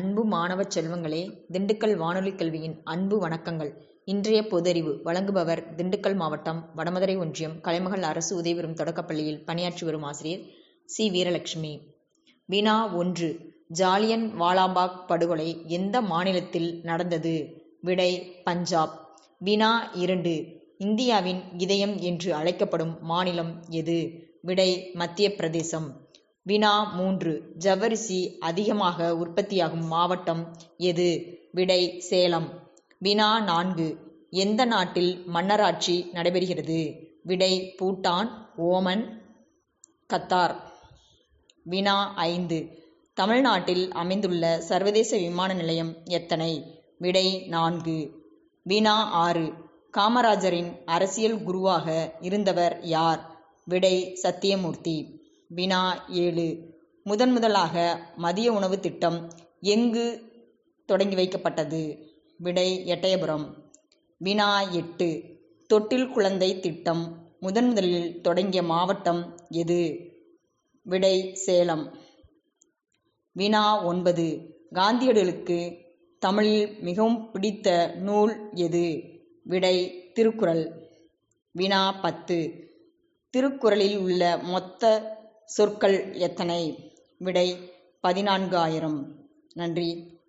அன்பு மாணவச் செல்வங்களே திண்டுக்கல் வானொலி கல்வியின் அன்பு வணக்கங்கள். இன்றைய பொதறிவு வழங்குபவர் திண்டுக்கல் மாவட்டம் வடமதுரை ஒன்றியம் கலைமகள் அரசு உதவிபெறும் தொடக்கப்பள்ளியில் பணியாற்றி வரும் ஆசிரியர் சி. வீரலட்சுமி. வினா ஒன்று ஜாலியன் வாலாபாக் படுகொலை எந்த மாநிலத்தில் நடந்தது? விடை பஞ்சாப். வினா இரண்டு இந்தியாவின் இதயம் என்று அழைக்கப்படும் மாநிலம் எது? விடை மத்திய பிரதேசம் வினா மூன்று. ஜவ்வரிசி அதிகமாக உற்பத்தியாகும் மாவட்டம் எது? விடை சேலம். வினா நான்கு. எந்த நாட்டில் மன்னராட்சி நடைபெறுகிறது? விடை பூட்டான் ஓமன் கத்தார். வினா ஐந்து. தமிழ்நாட்டில் அமைந்துள்ள சர்வதேச விமான நிலையம் எத்தனை? விடை நான்கு. வினா ஆறு. காமராஜரின் அரசியல் குருவாக இருந்தவர் யார்? விடை சத்தியமூர்த்தி. வினா ஏழு. முதன் முதலாக மதிய உணவு திட்டம் எங்கு தொடங்கி வைக்கப்பட்டது? விடை எட்டயபுரம். வினா எட்டு. தொட்டில் குழந்தை திட்டம் முதன் முதலில் தொடங்கிய மாவட்டம் எது? விடை சேலம். வினா ஒன்பது. காந்தியடிகளுக்கு தமிழில் மிகவும் பிடித்த நூல் எது? விடை திருக்குறள். வினா பத்து. திருக்குறளில் உள்ள மொத்த சொற்கள் எத்தனை? விடை பதினான்காயிரம். நன்றி.